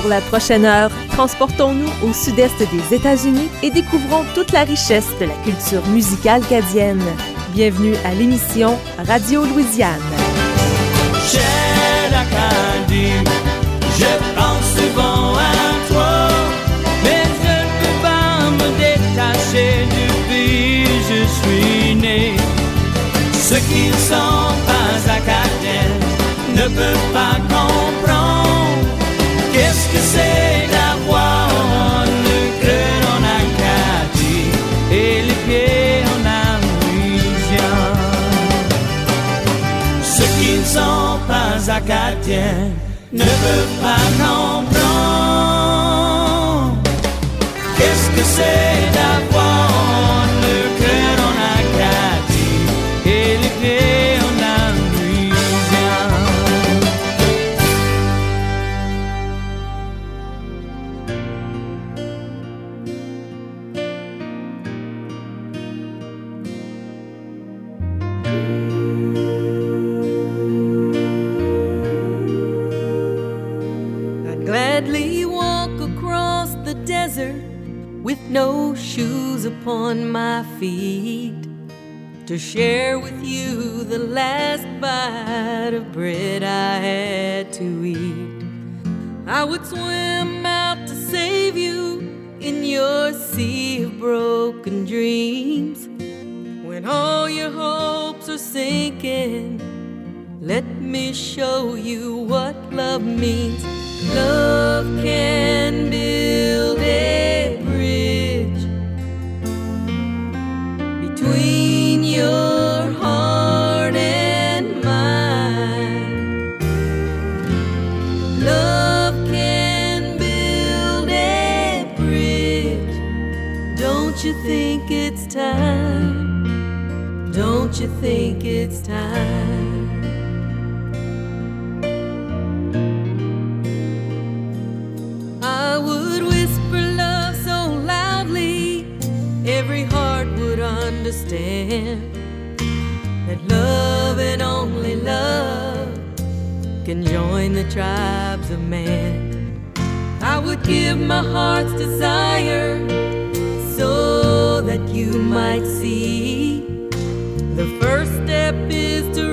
Pour la prochaine heure, transportons-nous au sud-est des États-Unis et découvrons toute la richesse de la culture musicale cadienne. Bienvenue à l'émission Radio Louisiane. je pense souvent à toi, mais je ne peux pas me détacher du pays je suis né. Ceux qui ne sont pas acadiens ne peuvent pas comprendre acadiens ne peuvent pas comprendre. Qu'est-ce que c'est shoes upon my feet to share with you the last bite of bread I had to eat. I would swim out to save you in your sea of broken dreams when all your hopes are sinking. Let me show you what love means. Love can build a your heart and. Love can build a bridge. Don't you think it's time? Don't you think it's time? Understand that love and only love can join the tribes of man. I would give my heart's desire so that you might see. The first step is to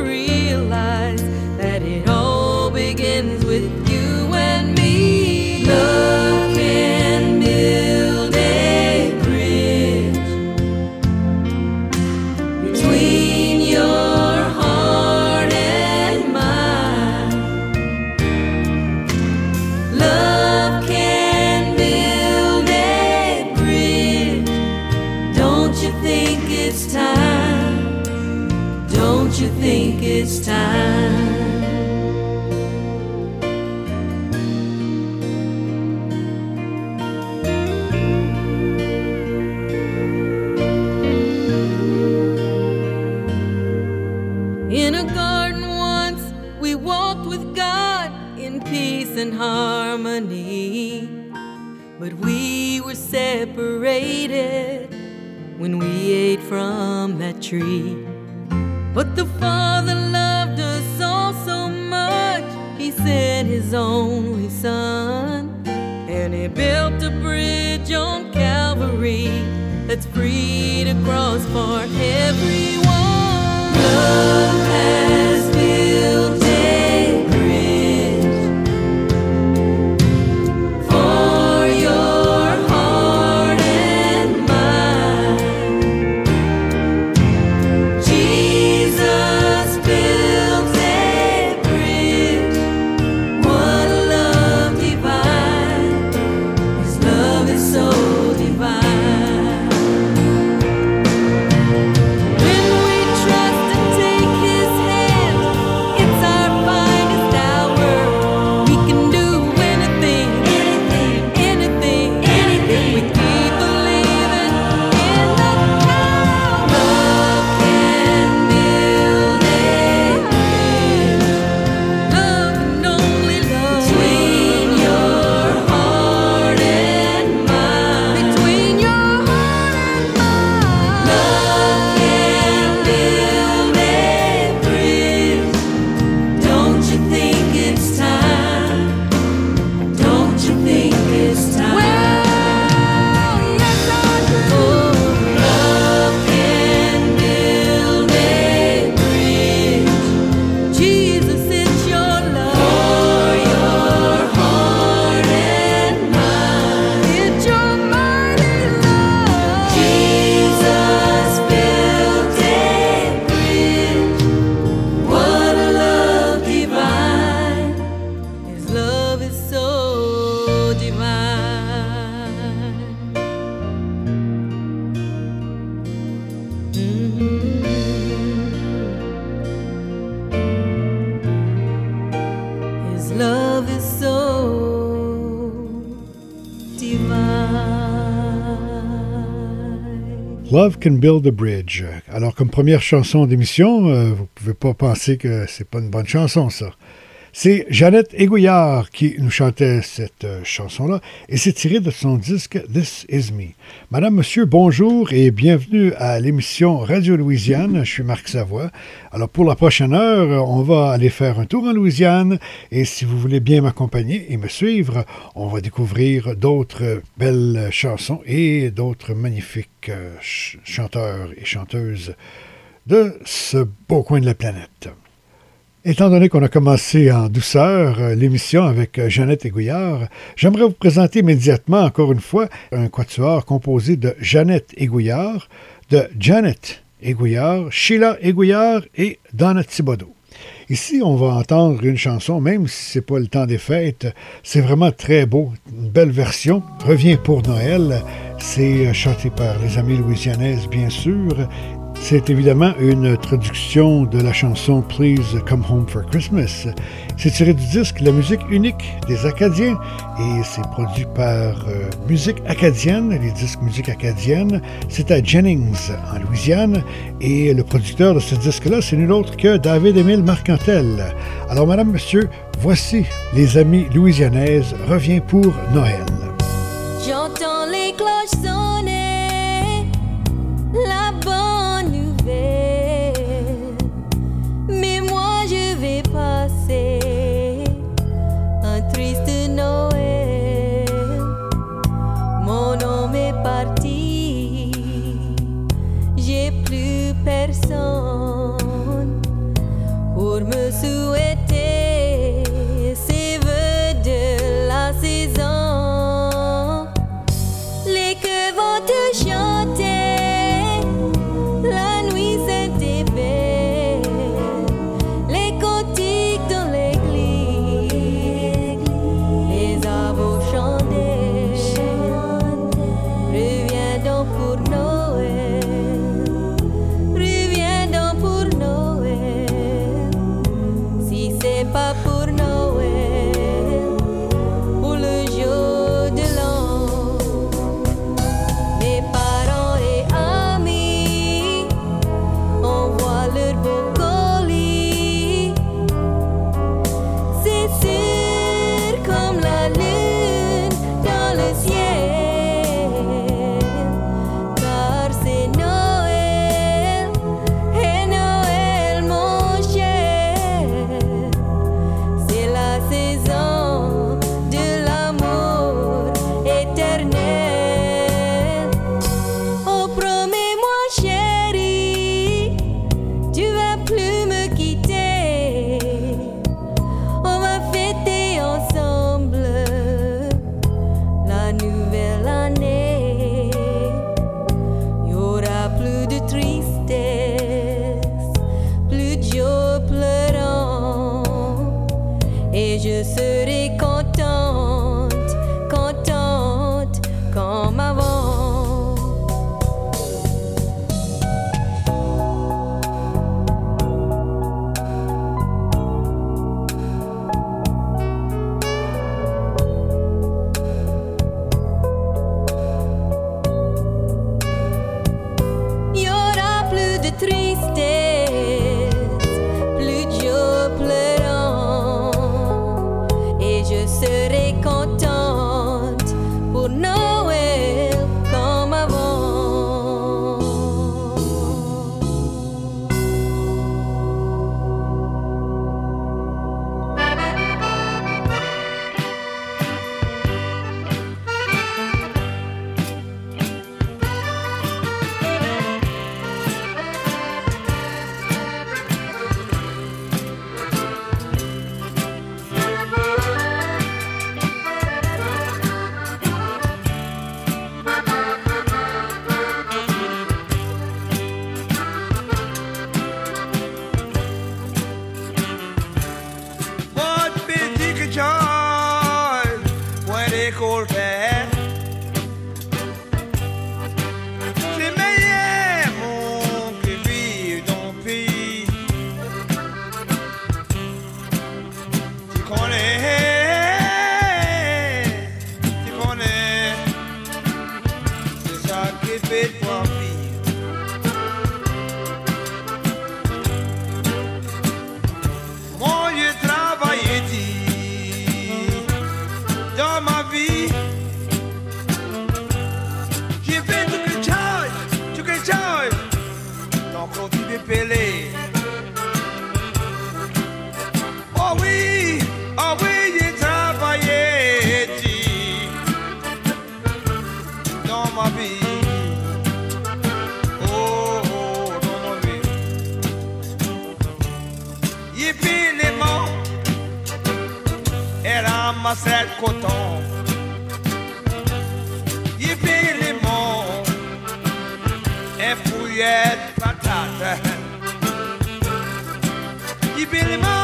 harmony. But we were separated when we ate from that tree. But the Father loved us all so much, He sent His only Son. And He built a bridge on Calvary that's free to cross for everyone. Love Can Build a Bridge. Alors, comme première chanson d'émission, euh, vous ne pouvez pas penser que c'est pas une bonne chanson, ça. C'est Jeannette Égouillard qui nous chantait cette euh, chanson-là et c'est tiré de son disque This Is Me. Madame, Monsieur, bonjour et bienvenue à l'émission Radio Louisiane. Je suis Marc Savoie. Alors pour la prochaine heure, on va aller faire un tour en Louisiane et si vous voulez bien m'accompagner et me suivre, on va découvrir d'autres belles chansons et d'autres magnifiques euh, chanteurs et chanteuses de ce beau coin de la planète. Étant donné qu'on a commencé en douceur euh, l'émission avec euh, Jeannette Égouillard, j'aimerais vous présenter immédiatement, encore une fois, un quatuor composé de Jeannette Égouillard, de Janet Égouillard, Sheila Égouillard et Donna Thibodeau. Ici, on va entendre une chanson, même si c'est pas le temps des fêtes, c'est vraiment très beau, une belle version. Revient pour Noël, c'est euh, chanté par les amis louisianaises, bien sûr, c'est évidemment une traduction de la chanson Please Come Home for Christmas. C'est tiré du disque La musique unique des Acadiens et c'est produit par euh, Musique Acadienne, les disques Musique Acadienne. C'est à Jennings, en Louisiane, et le producteur de ce disque-là, c'est nul autre que David-Émile Marcantel. Alors, madame, monsieur, voici Les Amis louisianaises revient pour Noël. C'est Marcel Coton Yipi limon é, é, é. Et fouillet patate Yipi limon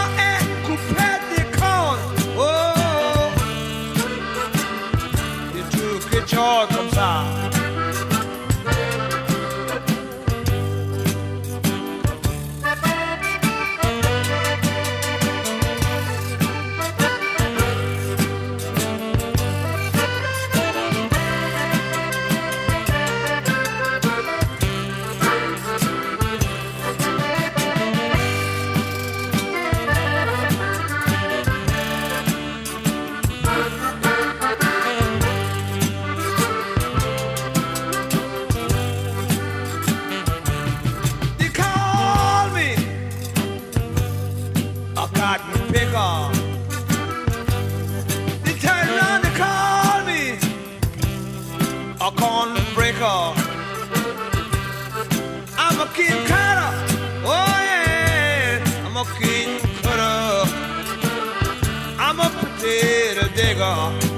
little digger.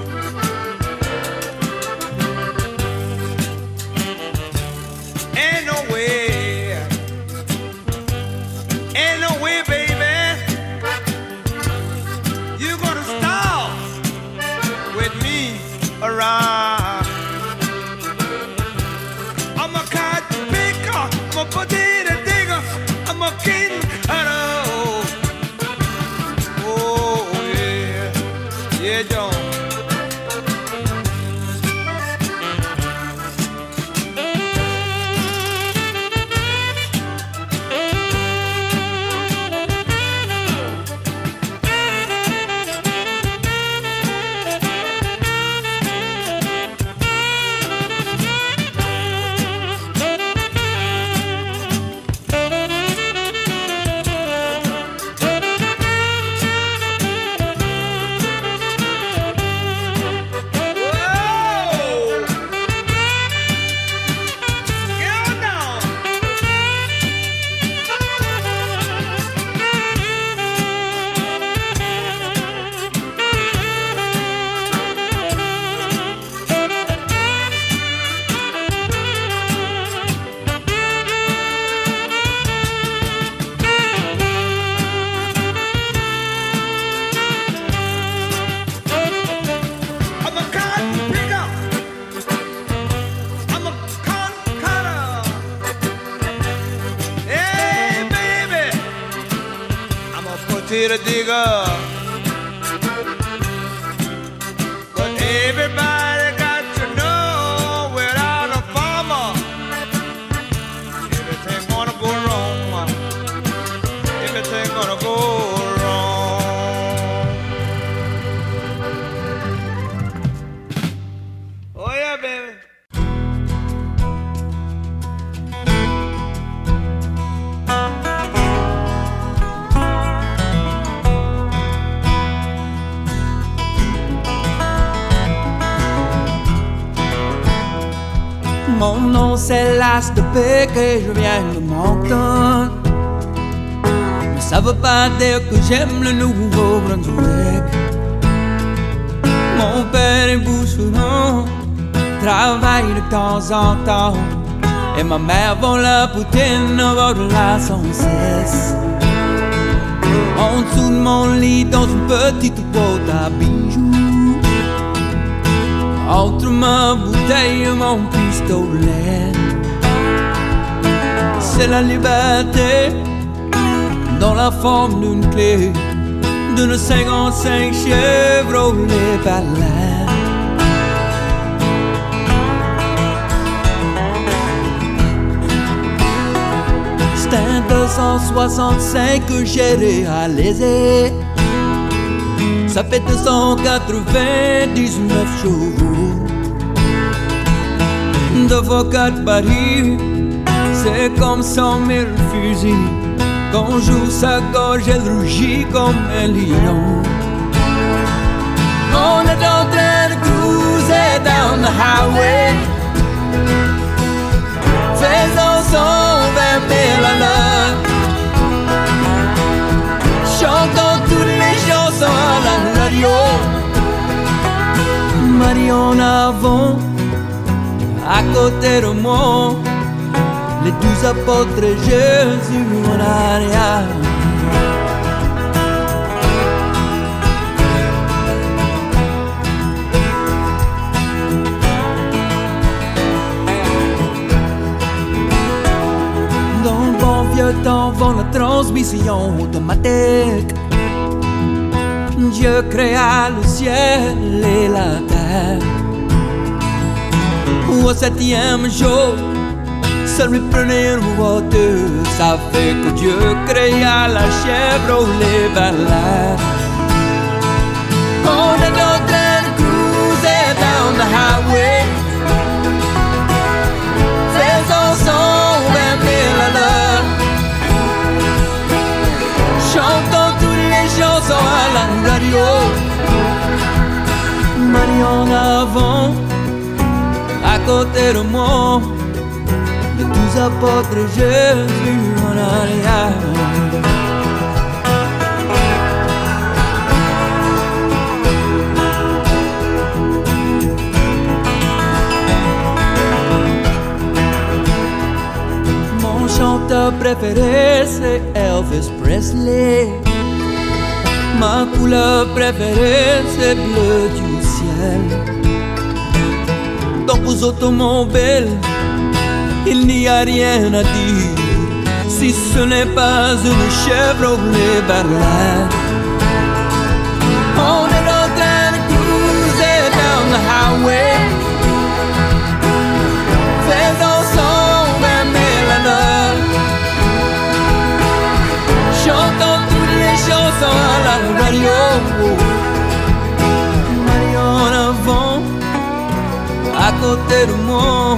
गिर दिगा je viens de Moncton. Mais ça veut pas dire que j'aime le Nouveau-Brunswick. Mon père est boucheron, travaille de temps en temps. Et ma mère vend la poutine au de la cesse En dessous de mon lit, dans une petite boîte à bijoux. Entre ma bouteille et mon pistolet. C'est la liberté dans la forme d'une clé d'une 55 Chevrolet Balaire. C'est un 265 que j'ai réalisé. Ça fait 299 chevaux. De vos quatre barils, c'est comme cent mille fusils. Quand j'ouvre sa gorge, elle rougit comme un lion. On est en train de cruiser down the highway. Faisons son vers mille à l'heure. Chantons toutes les chansons à la radio. Marie en avant, à côté de moi les douze apôtres Jésus en arrière. Dans le bon vieux temps, avant la transmission automatique, Dieu créa le ciel et la terre. Au septième jour, ça lui prenait une voiture. Ça fait que Dieu créa la chèvre lait vers. On train de cruiser down the highway. Faisons son vingt mille à. Chantons toutes les chansons à la radio. Marie en avant, à côté de moi apôtres Jésus en. Mon chanteur préféré c'est Elvis Presley. Ma couleur préférée c'est bleu du ciel. Dans vos automobiles il n'y a rien à dire si ce n'est pas une Chevrolet Berlin. On est en train de cruiser down the highway. Faisons son vingt mille à l'heure. Chantons toutes les chansons à la radio. Marie en avant, à côté de moi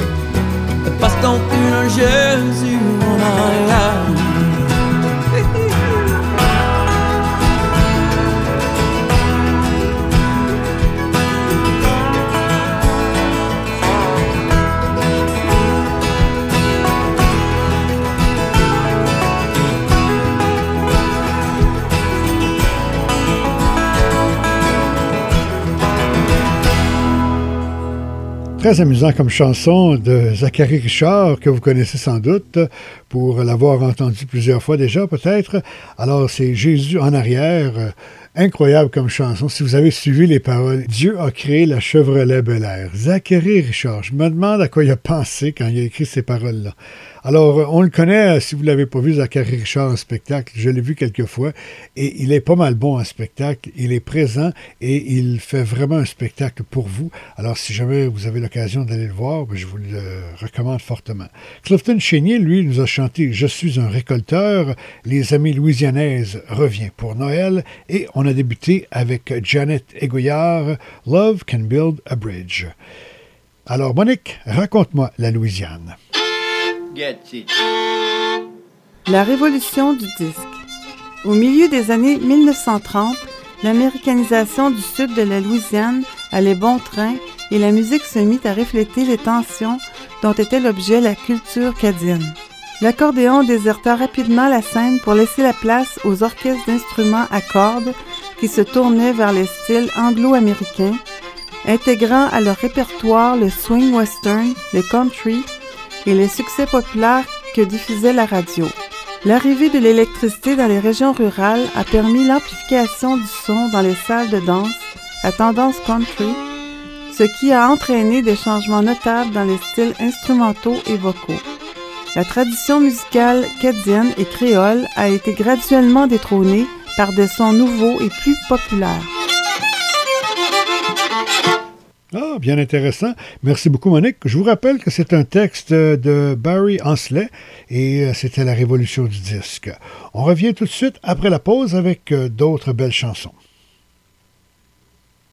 Passe donc une Jésus en arrière. Très amusant comme chanson de Zachary Richard, que vous connaissez sans doute, pour l'avoir entendu plusieurs fois déjà peut-être. Alors c'est Jésus en arrière, incroyable comme chanson. Si vous avez suivi les paroles, Dieu a créé la Chevrolet Bel Air. Zachary Richard, je me demande à quoi il a pensé quand il a écrit ces paroles-là. Alors, on le connaît, si vous ne l'avez pas vu, Zachary Richard en spectacle, je l'ai vu quelques fois, et il est pas mal bon en spectacle, il est présent et il fait vraiment un spectacle pour vous. Alors, si jamais vous avez l'occasion d'aller le voir, ben, je vous le recommande fortement. Clifton Chénier, lui, nous a chanté Je suis un récolteur, Les Amis louisianaises revient pour Noël, et on a débuté avec Janet Égoyard, Love Can Build a Bridge. Alors, Monique, raconte-moi la Louisiane. La révolution du disque. Au milieu des années 1930, l'américanisation du sud de la Louisiane allait bon train et la musique se mit à refléter les tensions dont était l'objet la culture cadienne. L'accordéon déserta rapidement la scène pour laisser la place aux orchestres d'instruments à cordes qui se tournaient vers les styles anglo-américains, intégrant à leur répertoire le swing western, le country et les succès populaires que diffusait la radio. L'arrivée de l'électricité dans les régions rurales a permis l'amplification du son dans les salles de danse à tendance country, ce qui a entraîné des changements notables dans les styles instrumentaux et vocaux. La tradition musicale cadienne et créole a été graduellement détrônée par des sons nouveaux et plus populaires. Ah, bien intéressant. Merci beaucoup, Monique. Je vous rappelle que c'est un texte de Barry Ansley et euh, c'était la révolution du disque. On revient tout de suite après la pause avec euh, d'autres belles chansons.